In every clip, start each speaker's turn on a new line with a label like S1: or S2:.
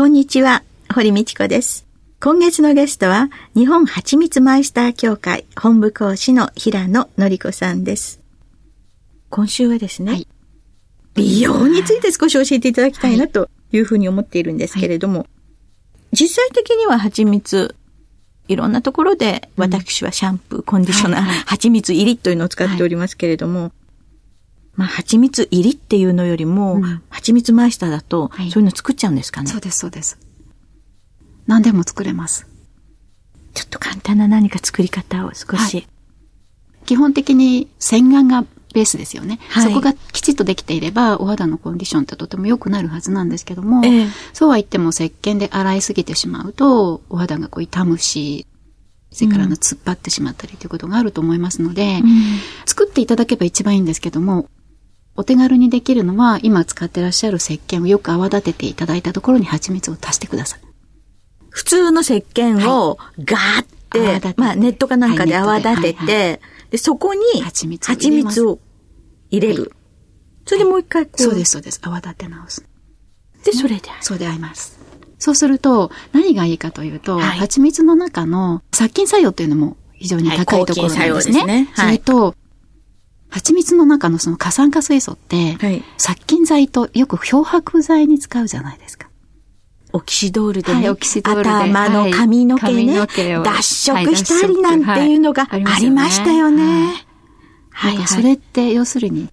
S1: こんにちは堀道子です。今月のゲストは日本はちみつマイスター協会本部講師の平野の子さんです。今週はですね、はい、美容について少し教えていただきたいなとい。うふうに思っているんですけれども、はい、実際的には蜂蜜いろんなところで私はシャンプー、コンディショナー、蜂蜜入りというのを使っておりますけれども、まあ、蜂蜜入りっていうのよりも、うん、蜂蜜マイスターだと、そういうの作っちゃうんですかね、
S2: そうです、そうです。何でも作れます。
S1: ちょっと簡単な何か作り方を少し。はい、
S2: 基本的に洗顔がベースですよね、はい、そこがきちっとできていればお肌のコンディションってとても良くなるはずなんですけども、えそうは言っても石鹸で洗いすぎてしまうとお肌がこう傷むしそれからの突っ張ってしまったりということがあると思いますので、うん、作っていただけば一番いいんですけどもお手軽にできるのは今使ってらっしゃる石鹸をよく泡立てていただいたところに蜂蜜を足してください。
S1: 普通の石鹸をガーって、はい、まあネットかなんかで泡立てて、はいはいで、そこに蜂蜜を入れる。それでもう一回こ
S2: う、そうです、そうです。泡立て直す。
S1: で、それで
S2: そうで合います。そうすると、何がいいかというと、はい、蜂蜜の中の殺菌作用っていうのも非常に高いところなんですね。はい、ねそれと、蜂蜜の中のその過酸化水素って、はい、殺菌剤とよく漂白剤に使うじゃないですか。
S1: オキシドールでね、はい、オキシドールで。頭の髪の毛ね、はい、脱色。したりなんていうのがありましたよね。
S2: はい、はい、それって要するに、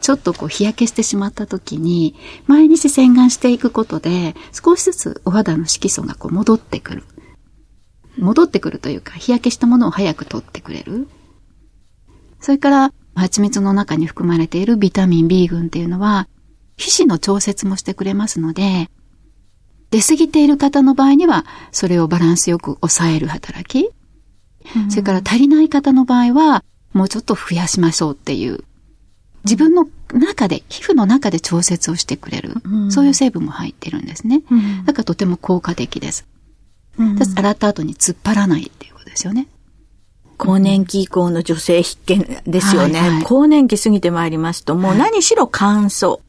S2: ちょっとこう日焼けしてしまった時に、毎日洗顔していくことで、少しずつお肌の色素がこう戻ってくる。戻ってくるというか、日焼けしたものを早く取ってくれる。それから、蜂蜜の中に含まれているビタミン B 群っていうのは、皮脂の調節もしてくれますので、出過ぎている方の場合には、それをバランスよく抑える働き。うん、それから足りない方の場合は、もうちょっと増やしましょうっていう。自分の中で、皮膚の中で調節をしてくれる。うん、そういう成分も入ってるんですね。うん、だからとても効果的です。うん、洗った後に突っ張らないっていうことですよね。
S1: 更年期以降の女性必見ですよね。はいはい、更年期過ぎてまいりますと、もう何しろ乾燥。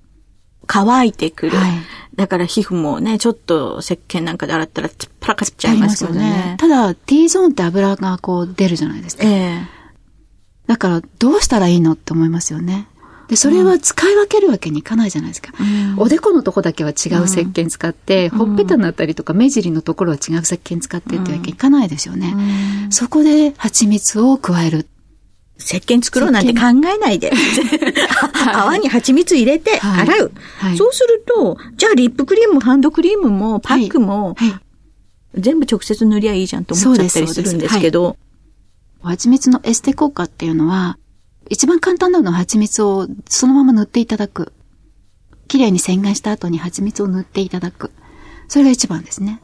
S1: 乾いてくる。はい、だから皮膚もね、ちょっと石鹸なんかで洗ったらつっぱらかっちゃいますよね。ね
S2: ただ T ゾーンって油がこう出るじゃないですか。ええだからどうしたらいいのって思いますよね。で、それは使い分けるわけにいかないじゃないですか。うん、おでこのとこだけは違う石鹸使って、うん、ほっぺたのあたりとか目尻のところは違う石鹸使ってってわけいかないですよね。うん、そこで蜂蜜を加える。
S1: 石鹸作ろうなんて考えないで。泡に蜂蜜入れて洗う、はいはい。そうすると、じゃあリップクリーム、ハンドクリームもパックも、全部直接塗りゃいいじゃんと思っちゃったりするんですけど。
S2: 蜂蜜のエステ効果っていうのは、一番簡単なのは蜂蜜をそのまま塗っていただく。綺麗に洗顔した後に蜂蜜を塗っていただく。それが一番ですね。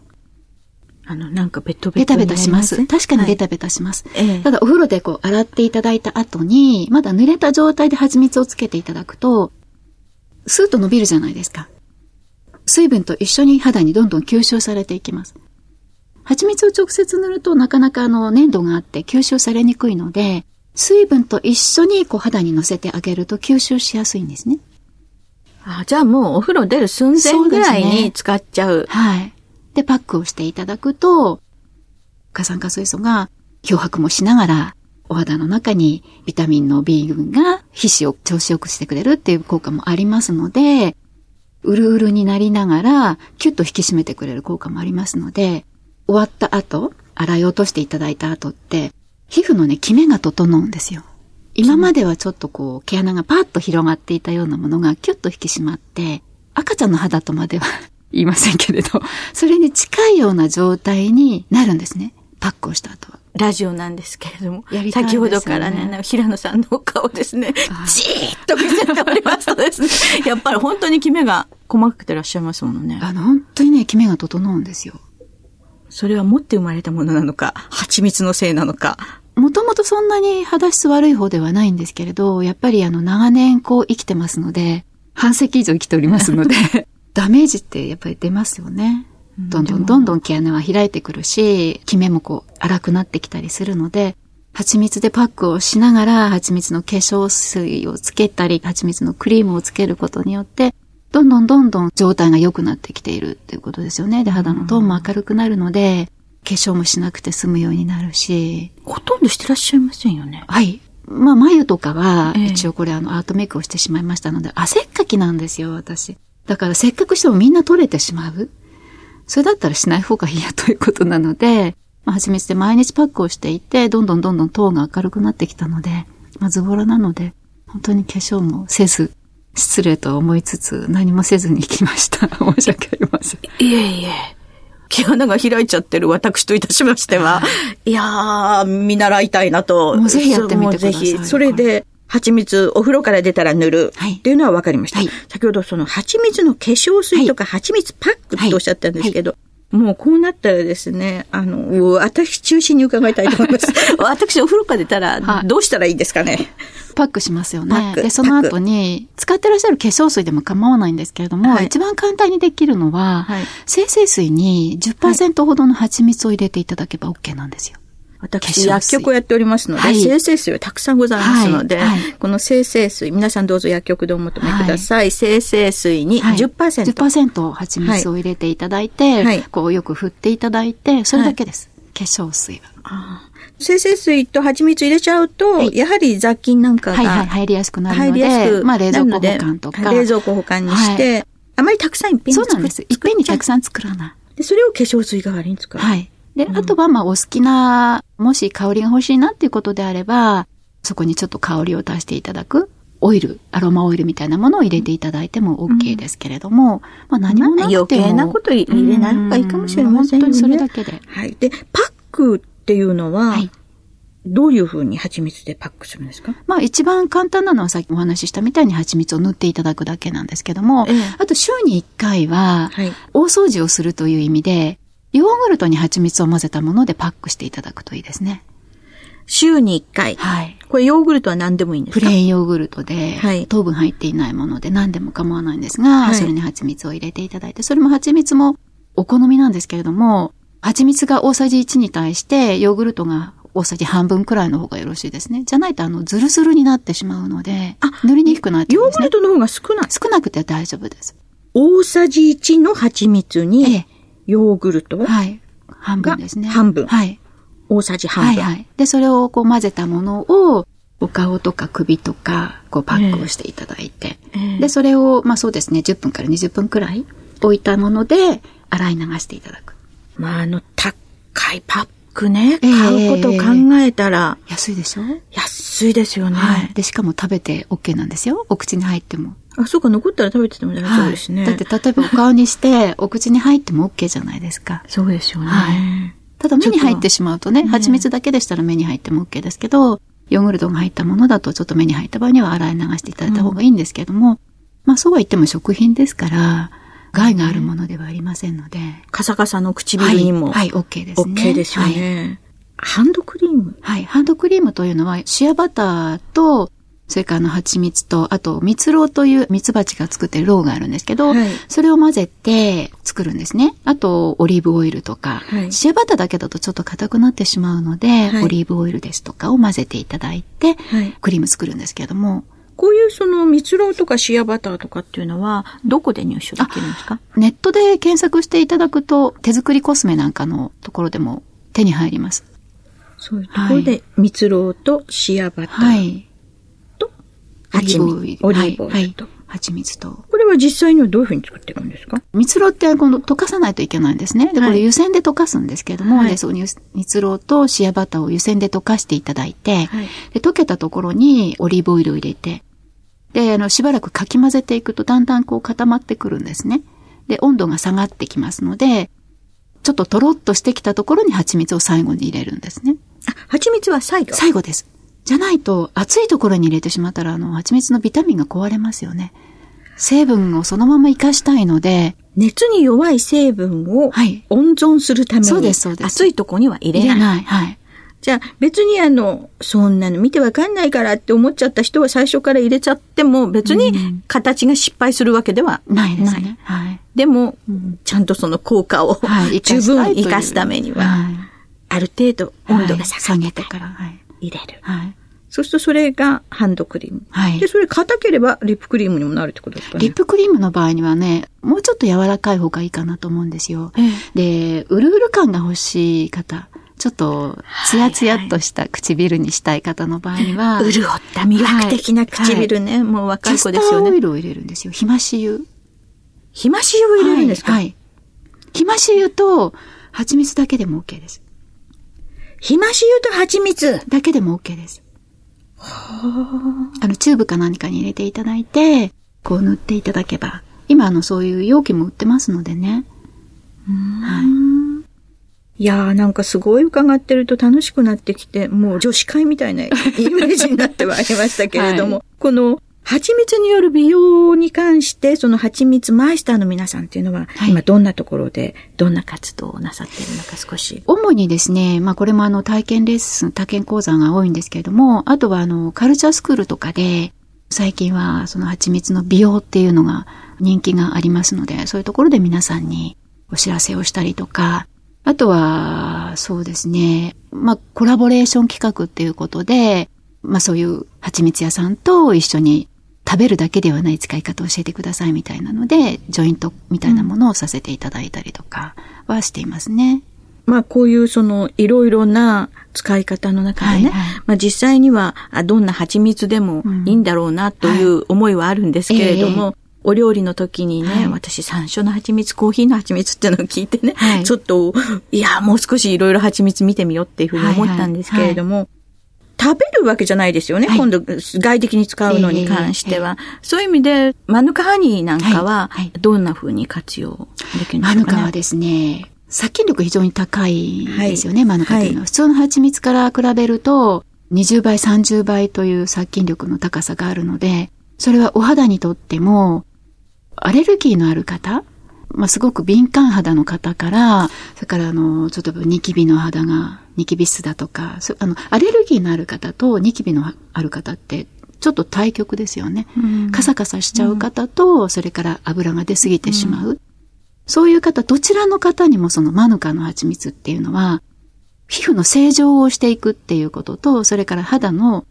S1: あの、なんかベトベト
S2: ベタベタします。確かにベタベタします。はい、ただ、お風呂でこう、洗っていただいた後に、まだ濡れた状態で蜂蜜をつけていただくと、スーッと伸びるじゃないですか。水分と一緒に肌にどんどん吸収されていきます。蜂蜜を直接塗るとなかなかあの粘度があって吸収されにくいので、水分と一緒にこう肌に乗せてあげると吸収しやすいんですね。
S1: あじゃあもうお風呂出る寸前ぐらいに使っちゃう。う
S2: ね、はい。で、パックをしていただくと、過酸化水素が漂白もしながら、お肌の中にビタミンの B 群が皮脂を調子よくしてくれるっていう効果もありますので、うるうるになりながら、キュッと引き締めてくれる効果もありますので、終わった後、洗い落としていただいた後って、皮膚のね、キメが整うんですよ。今まではちょっとこう、毛穴がパーッと広がっていたようなものがキュッと引き締まって、赤ちゃんの肌とまでは 言いませんけれど、それに近いような状態になるんですね。パックをした後は。
S1: ラジオなんですけれども、
S2: やりたいです
S1: 先ほどからね、平野さんのお顔ですね、じーっと見せておりますとですね、やっぱり本当にキメが細かくてらっしゃいますものね。
S2: あの、本当にね、キメが整うんですよ。
S1: それは持って生まれたものなのか、蜂蜜のせいなのか。
S2: もともとそんなに肌質悪い方ではないんですけれど、やっぱりあの、長年こう生きてますので、半世紀以上生きておりますので、ダメージってやっぱり出ますよね。どんどんどんどん毛穴は開いてくるし、キメもこう荒くなってきたりするので、蜂蜜でパックをしながら、蜂蜜の化粧水をつけたり、蜂蜜のクリームをつけることによって、どんどんどんどん状態が良くなってきているっていうことですよね。で、肌のトーンも明るくなるので、化粧もしなくて済むようになるし、
S1: ほとんどしてらっしゃいませんよね。
S2: はい。まあ、眉とかは、
S1: ええ
S2: 一応これあの、アートメイクをしてしまいましたので、汗っかきなんですよ、私。だからせっかくしてもみんな取れてしまう。それだったらしない方がいいやということなので、まあ、蜂蜜で毎日パックをしていて、どんどんどんどんトーンが明るくなってきたので、まあ、ズボラなので、本当に化粧もせず、失礼とは思いつつ、何もせずに行きました。申し訳ありません。
S1: いえいえ。毛穴が開いちゃってる私といたしましては、いやー、見習いたいなと。
S2: もうぜひやってみてください
S1: ぜひ。それで、蜂蜜、お風呂から出たら塗る。
S2: はい
S1: っていうのは分かりました。
S2: はい
S1: 先ほどその蜂蜜の化粧水とか蜂蜜パックっておっしゃったんですけど、もうこうなったらですね、あの、私中心に伺いたいと思います。私お風呂から出たら
S2: はい
S1: どうしたらいいですかね？
S2: パックしますよね。で、その後に、使ってらっしゃる化粧水でも構わないんですけれども、
S1: はい
S2: 一番簡単にできるのは、
S1: はい
S2: 生成水に10%ほどの蜂蜜を入れていただけば OK なんですよ。
S1: 私、薬局をやっておりますので、
S2: はい
S1: 生成水はたくさんございますので、
S2: はいはい
S1: この生成水、皆さんどうぞ薬局でお求めください。生成水に
S2: はい
S1: 10%。
S2: 10%蜂蜜を入れていただいて、
S1: はい
S2: こうよく振っていただいて、それだけです。化粧水は。
S1: 生成水と蜂蜜入れちゃうと、
S2: はい
S1: やはり雑菌なんかが、
S2: はいはい、入りやすくなる
S1: 入
S2: ので、
S1: りやすく
S2: まあ冷蔵庫保管とか。
S1: 冷蔵庫保管にして、あまりたくさんいっぺんに作
S2: そうなんです。いっぺんにたく
S1: ん。
S2: さん作らない。
S1: で、それを化粧水代わりに使う。
S2: はい。で、あとは、まあ、お好きな、もし香りが欲しいなっていうことであれば、そこにちょっと香りを足していただく、オイル、アロマオイルみたいなものを入れていただいても OK ですけれども、まあ、何もなくても。
S1: まあ余計なこと入れない方がいいかもしれませんよね
S2: う本当にそれだけで。
S1: はい。で、パックっていうのは、
S2: はい。
S1: どういうふうに蜂蜜でパックするんですか？
S2: まあ一番簡単なのはさっきお話ししたみたいに蜂蜜を塗っていただくだけなんですけども、
S1: ええ
S2: あと週に1回は、
S1: はい。
S2: 大掃除をするという意味で、ヨーグルトに蜂蜜を混ぜたものでパックしていただくといいですね。
S1: 週に1回。
S2: はい。
S1: これヨーグルトは何でもいいんですか？
S2: プレーンヨーグルトで、
S1: はい
S2: 糖分入っていないもので何でも構わないんですが、
S1: はい
S2: それに蜂蜜を入れていただいて、それも蜂蜜もお好みなんですけれども、蜂蜜が大さじ1に対して、ヨーグルトが大さじ半分くらいの方がよろしいですね。じゃないと、あの、ズルズルになってしまうので、
S1: あ
S2: 塗りにくくなっちゃうね
S1: ヨーグル。トの方が少ない。
S2: 少なくて大丈夫です。
S1: 大さじ1の蜂蜜
S2: え
S1: に
S2: え、
S1: ヨーグルト、
S2: はい。半分ですね。
S1: が半分
S2: はい。
S1: 大さじ半分。
S2: はいはい。で、それをこう混ぜたものを、お顔とか首とか、こうパックをしていただいて、
S1: ええ
S2: で、それを、まあそうですね、10分から20分くらい置いたもので、洗い流していただく。
S1: まあ、あの、高いパックね、
S2: ええ
S1: 買うことを考えたら、
S2: 安いでしょ、
S1: 安いですよね。
S2: はい。で、しかも食べて OK なんですよ。お口に入っても。
S1: あ、そうか、残ったら食べてても大丈夫ですね。
S2: はい。だって、例えばお顔にして、お口に入っても OK じゃないですか。
S1: そうですよね。
S2: はいただ目に入ってしまうとね、蜂蜜だけでしたら目に入っても OK ですけど、ヨーグルトが入ったものだとちょっと目に入った場合には洗い流していただいた方がいいんですけども、まあそうは言っても食品ですから、害があるものではありませんので、
S1: カサカサの唇にも、
S2: はい、はい、OK ですね。
S1: OK ですよ
S2: はい
S1: ね。ハンドクリーム？
S2: はい。ハンドクリームというのは、シアバターと、それからあの蜂蜜と、あと蜜ろうという蜜蜂が作ってるろうがあるんですけど、
S1: はい。
S2: それを混ぜて作るんですね。あと、オリーブオイルとか、
S1: はい。
S2: シアバターだけだとちょっと硬くなってしまうので、
S1: はい。
S2: オリーブオイルですとかを混ぜていただいて、
S1: はい。
S2: クリーム作るんですけれども、
S1: こういうその蜜ろうとかシアバターとかっていうのは、どこで入手できるんですか？
S2: ネットで検索していただくと、手作りコスメなんかのところでも手に入ります。
S1: そういうところで、蜜ろうとシアバター。
S2: はい。
S1: と、
S2: オリー
S1: 蜂
S2: ブオイル。
S1: 蜜オリーブオ
S2: はい
S1: イルと。。
S2: 蜂蜜と。
S1: これは実際にはどういうふうに作ってるんですか？
S2: 蜜ろうって今度溶かさないといけないんですね。で、こ
S1: はい
S2: れ湯煎で溶かすんですけれども、
S1: はい
S2: で、その蜜ろうとシアバターを湯煎で溶かしていただいて、
S1: はい
S2: で、溶けたところにオリーブオイルを入れて、で、あの、しばらくかき混ぜていくとだんだんこう固まってくるんですね。で、温度が下がってきますので、ちょっととろっとしてきたところに蜂蜜を最後に入れるんですね。
S1: あ、蜂蜜は最後？
S2: 最後です。じゃないと、熱いところに入れてしまったら、あの、蜂蜜のビタミンが壊れますよね。成分をそのまま活かしたいので、
S1: 熱に弱い成分を
S2: はい
S1: 温存するために、
S2: そうですそうです
S1: 熱いとこには入れない。
S2: 入れない。はい。
S1: じゃあ別にあの、そんなの見てわかんないからって思っちゃった人は最初から入れちゃっても別に形が失敗するわけでは
S2: ないですね。はい。
S1: でも、
S2: うん
S1: ちゃんとその効果を、
S2: はい。
S1: 十分活かす
S2: た
S1: めには、
S2: はい
S1: ある程度温度が下がってか
S2: ら。はい。
S1: 入れる。
S2: はい。
S1: そうするとそれがハンドクリーム。
S2: はい
S1: で、それ硬ければリップクリームにもなるってことですかね。
S2: リップクリームの場合にはね、もうちょっと柔らかい方がいいかなと思うんですよ。
S1: え
S2: で、うるうる感が欲しい方、ちょっとツヤツヤっとした唇にしたい方の場合には、
S1: 潤った魅惑的な唇ね。もう若い
S2: キャスタ
S1: 子ですよね。
S2: ーオイルを入れるんですよ。ひまし油。
S1: ひまし油を入れるんですか、
S2: はい。はいひまし油と蜂蜜だけでも OK です。
S1: ひまし油と蜂蜜。
S2: だけでも OK です。あの、チューブか何かに入れていただいて、こう塗っていただけば。今、あの、そういう容器も売ってますのでね。はい。
S1: いやーなんかすごい伺ってると楽しくなってきて、もう女子会みたいなイメージになってはありましたけれども、
S2: は
S1: この蜂蜜による美容に関して、その蜂蜜マイスターの皆さんっていうのは、
S2: はい
S1: 今どんなところで、どんな活動をなさっているのか少し。
S2: 主にですね、まあこれもあの体験レッスン、体験講座が多いんですけれども、あとはあのカルチャースクールとかで、最近はその蜂蜜の美容っていうのが人気がありますので、そういうところで皆さんにお知らせをしたりとか、あとは、そうですね、まあコラボレーション企画っていうことで、まあそういう蜂蜜屋さんと一緒に食べるだけではない使い方を教えてくださいみたいなので、ジョイントみたいなものをさせていただいたりとかはしていますね。
S1: まあこういうそのいろいろな使い方の中でね、
S2: はいはい。
S1: まあ実際にはあどんな蜂蜜でもいいんだろうなという思いはあるんですけれども、
S2: え
S1: お料理の時にね、
S2: はい。
S1: 私山椒の蜂蜜、コーヒーの蜂蜜っていうのを聞いてね、
S2: はい。
S1: ちょっと、いや、もう少しいろいろ蜂蜜見てみようっていうふうに思ったんですけれども、食べるわけじゃないですよね。
S2: はい
S1: 今度、外的に使うのに関しては。そういう意味で、マヌカハニーなんかはどんな風に活用できるんで
S2: マ
S1: しょうかね？
S2: ヌカはですね、殺菌力非常に高いですよね、
S1: はい
S2: マヌカというのは。
S1: はい
S2: 普通の蜂蜜から比べると、20倍、30倍という殺菌力の高さがあるので、それはお肌にとっても、アレルギーのある方、まあ、すごく敏感肌の方から、それからあの、ちょっとニキビの肌が、ニキビ質だとか、そあの、アレルギーのある方とニキビのある方って、ちょっと対極ですよね。
S1: うん
S2: カサカサしちゃう方と、それから油が出過ぎてしまう。そういう方、どちらの方にもそのマヌカの蜂蜜っていうのは、皮膚の正常をしていくっていうことと、それから肌の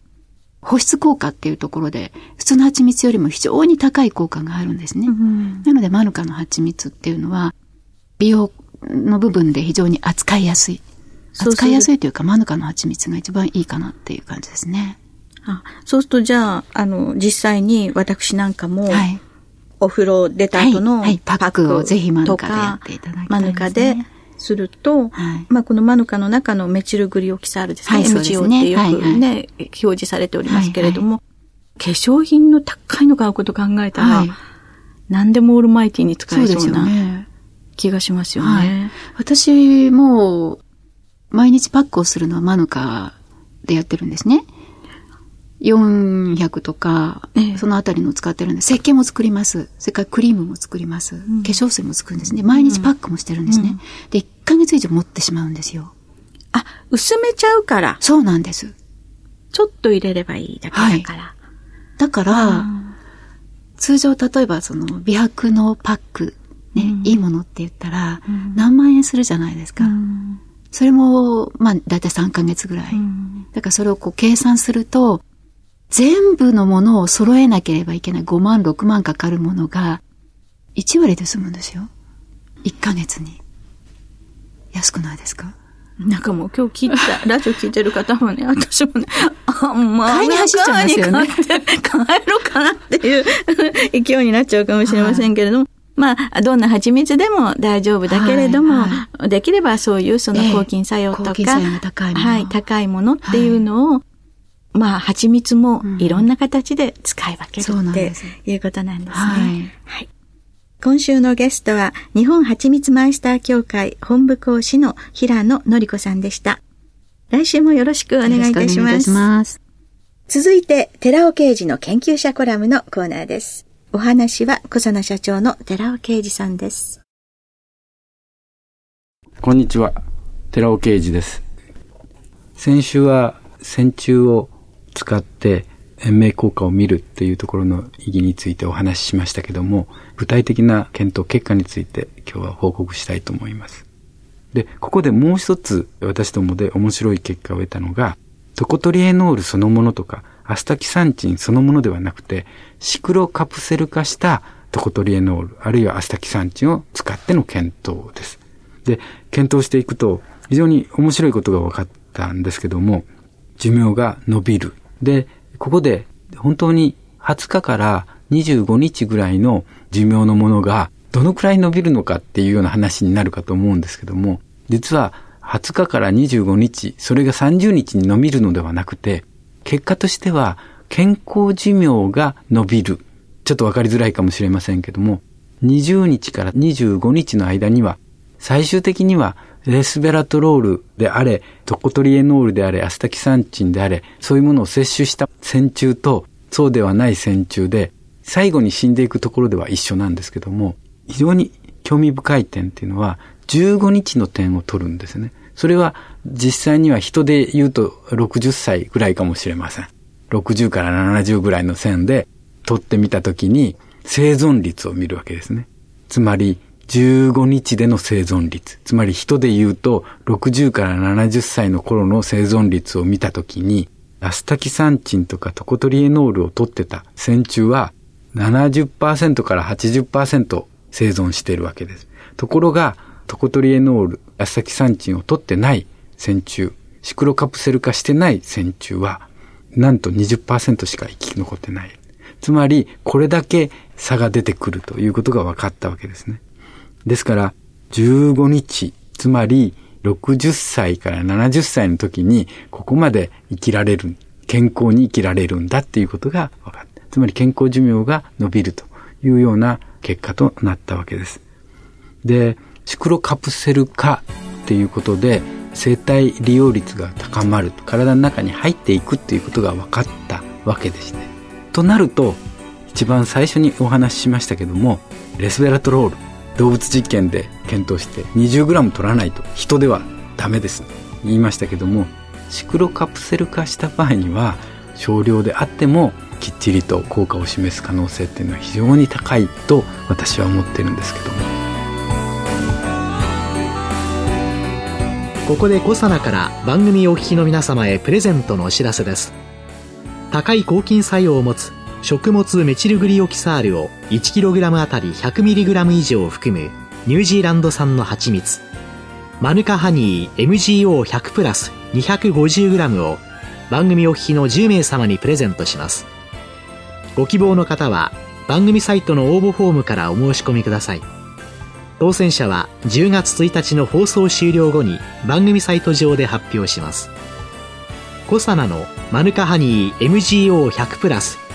S2: 保湿効果っていうところで、普通の蜂蜜よりも非常に高い効果があるんですね。
S1: うん
S2: なので、マヌカの蜂蜜っていうのは、美容の部分で非常に扱いやすい。扱いやすいというか、マヌカの蜂蜜が一番いいかなっていう感じですね。
S1: あそうすると、じゃあ、あの、実際に私なんかも、
S2: はい。
S1: お風呂出た後の
S2: はいはいパックをぜひマヌカでや
S1: と
S2: っていただきたいですね
S1: マヌカですると、
S2: はい
S1: まあこのマヌカの中のメチルグリオキサールですね。
S2: はい
S1: MGO ってよくね、表示されておりますけれども、化粧品の高いの買うこと考えたら、
S2: はい
S1: 何でもオールマイティに使えそうな
S2: よね。
S1: 気がしますよね。
S2: はい。私も、毎日パックをするのはマヌカでやってるんですね。400とか
S1: ええ、
S2: そのあたりのを使ってるんで、石鹸も作ります。それからクリームも作ります。化粧水も作るんですね。毎日パックもしてるんですね。で、1ヶ月以上持ってしまうんですよ。
S1: あ、薄めちゃうから、
S2: そうなんです。
S1: ちょっと入れればいいだけだから。
S2: だから、通常例えばその美白のパック、ね、いいものって言ったら、何万円するじゃないですか。
S1: うん
S2: それも、まあ、だいたい3ヶ月ぐらい。
S1: うん
S2: だからそれをこう計算すると、全部のものを揃えなければいけない。5万、6万かかるものが、1割で済むんですよ。1ヶ月に。安くないですか？
S1: なんかもう今日聞いた、ラジオ聞いてる方もね、私もね、あ、まあ、
S2: 買いに走っちゃいますよね。
S1: 買って帰ろうかなっていう 勢いになっちゃうかもしれませんけれども、まあ、どんな蜂蜜でも大丈夫だけれども、
S2: はい
S1: できればそういうその
S2: ええ。
S1: 抗菌作用とか、
S2: 高いもの。
S1: はい、高いものっていうのを、まあ、蜂蜜もいろんな形で使い分ける
S2: そうなん
S1: っていうことなんですね。
S2: はい
S1: はい今週のゲストは日本蜂蜜マイスター協会本部講師の平野のり子さんでした。来週もよろしくお願いいたします。ます続いて、寺尾刑事の研究者コラムのコーナーです。お話は小佐奈社長の寺尾刑事さんです。
S3: こんにちは。寺尾刑事です。先週は線虫を使って延命効果を見るっていうところの意義についてお話ししましたけども、具体的な検討結果について今日は報告したいと思います。で、ここでもう一つ私どもで面白い結果を得たのが、トコトリエノールそのものとか、アスタキサンチンそのものではなくて、シクロカプセル化したトコトリエノール、あるいはアスタキサンチンを使っての検討です。で、検討していくと、非常に面白いことが分かったんですけども、寿命が伸びる。で、ここで本当に20日から25日ぐらいの寿命のものがどのくらい伸びるのかっていうような話になるかと思うんですけども、実は20日から25日、それが30日に伸びるのではなくて、結果としては健康寿命が伸びる。ちょっとわかりづらいかもしれませんけども、20日から25日の間には、最終的にはレスベラトロールであれ、トコトリエノールであれ、アスタキサンチンであれ、そういうものを摂取した線虫と、そうではない線虫で、最後に死んでいくところでは一緒なんですけども、非常に興味深い点っていうのは、15日の点を取るんですね。それは実際には人で言うと60歳ぐらいかもしれません。60から70ぐらいの線で取ってみたときに生存率を見るわけですね。つまり15日での生存率。つまり人で言うと60から70歳の頃の生存率を見たときにアスタキサンチンとかトコトリエノールを取ってた線虫は70%から80%生存しているわけです。ところがトコトリエノール、アスタキサンチンを取ってない線虫、シクロカプセル化してない線虫は、なんと20%しか生き残ってない。つまり、これだけ差が出てくるということが分かったわけですね。ですから、15日、つまり60歳から70歳の時に、ここまで生きられる、健康に生きられるんだっていうことが分かった。つまり健康寿命が伸びるというような結果となったわけです。で、シクロカプセル化っていうことで生体利用率が高まる体の中に入っていくっていうことが分かったわけですね。となると一番最初にお話ししましたけどもレスベラトロール動物実験で検討して 20g 取らないと人ではダメです言いましたけどもシクロカプセル化した場合には少量であってもきっちりと効果を示す可能性っていうのは非常に高いと私は思ってるんですけども。
S4: ここでコサナから番組お聞きの皆様へプレゼントのお知らせです高い抗菌作用を持つ食物メチルグリオキサールを 1kg あたり 100mg 以上含むニュージーランド産の蜂蜜。マヌカハニー MGO100 プラス 250g を番組お聞きの10名様にプレゼントします。ご希望の方は番組サイトの応募フォームからお申し込みください。当選者は10月1日の放送終了後に番組サイト上で発表します。コサナのマヌカハニー MGO100 プラス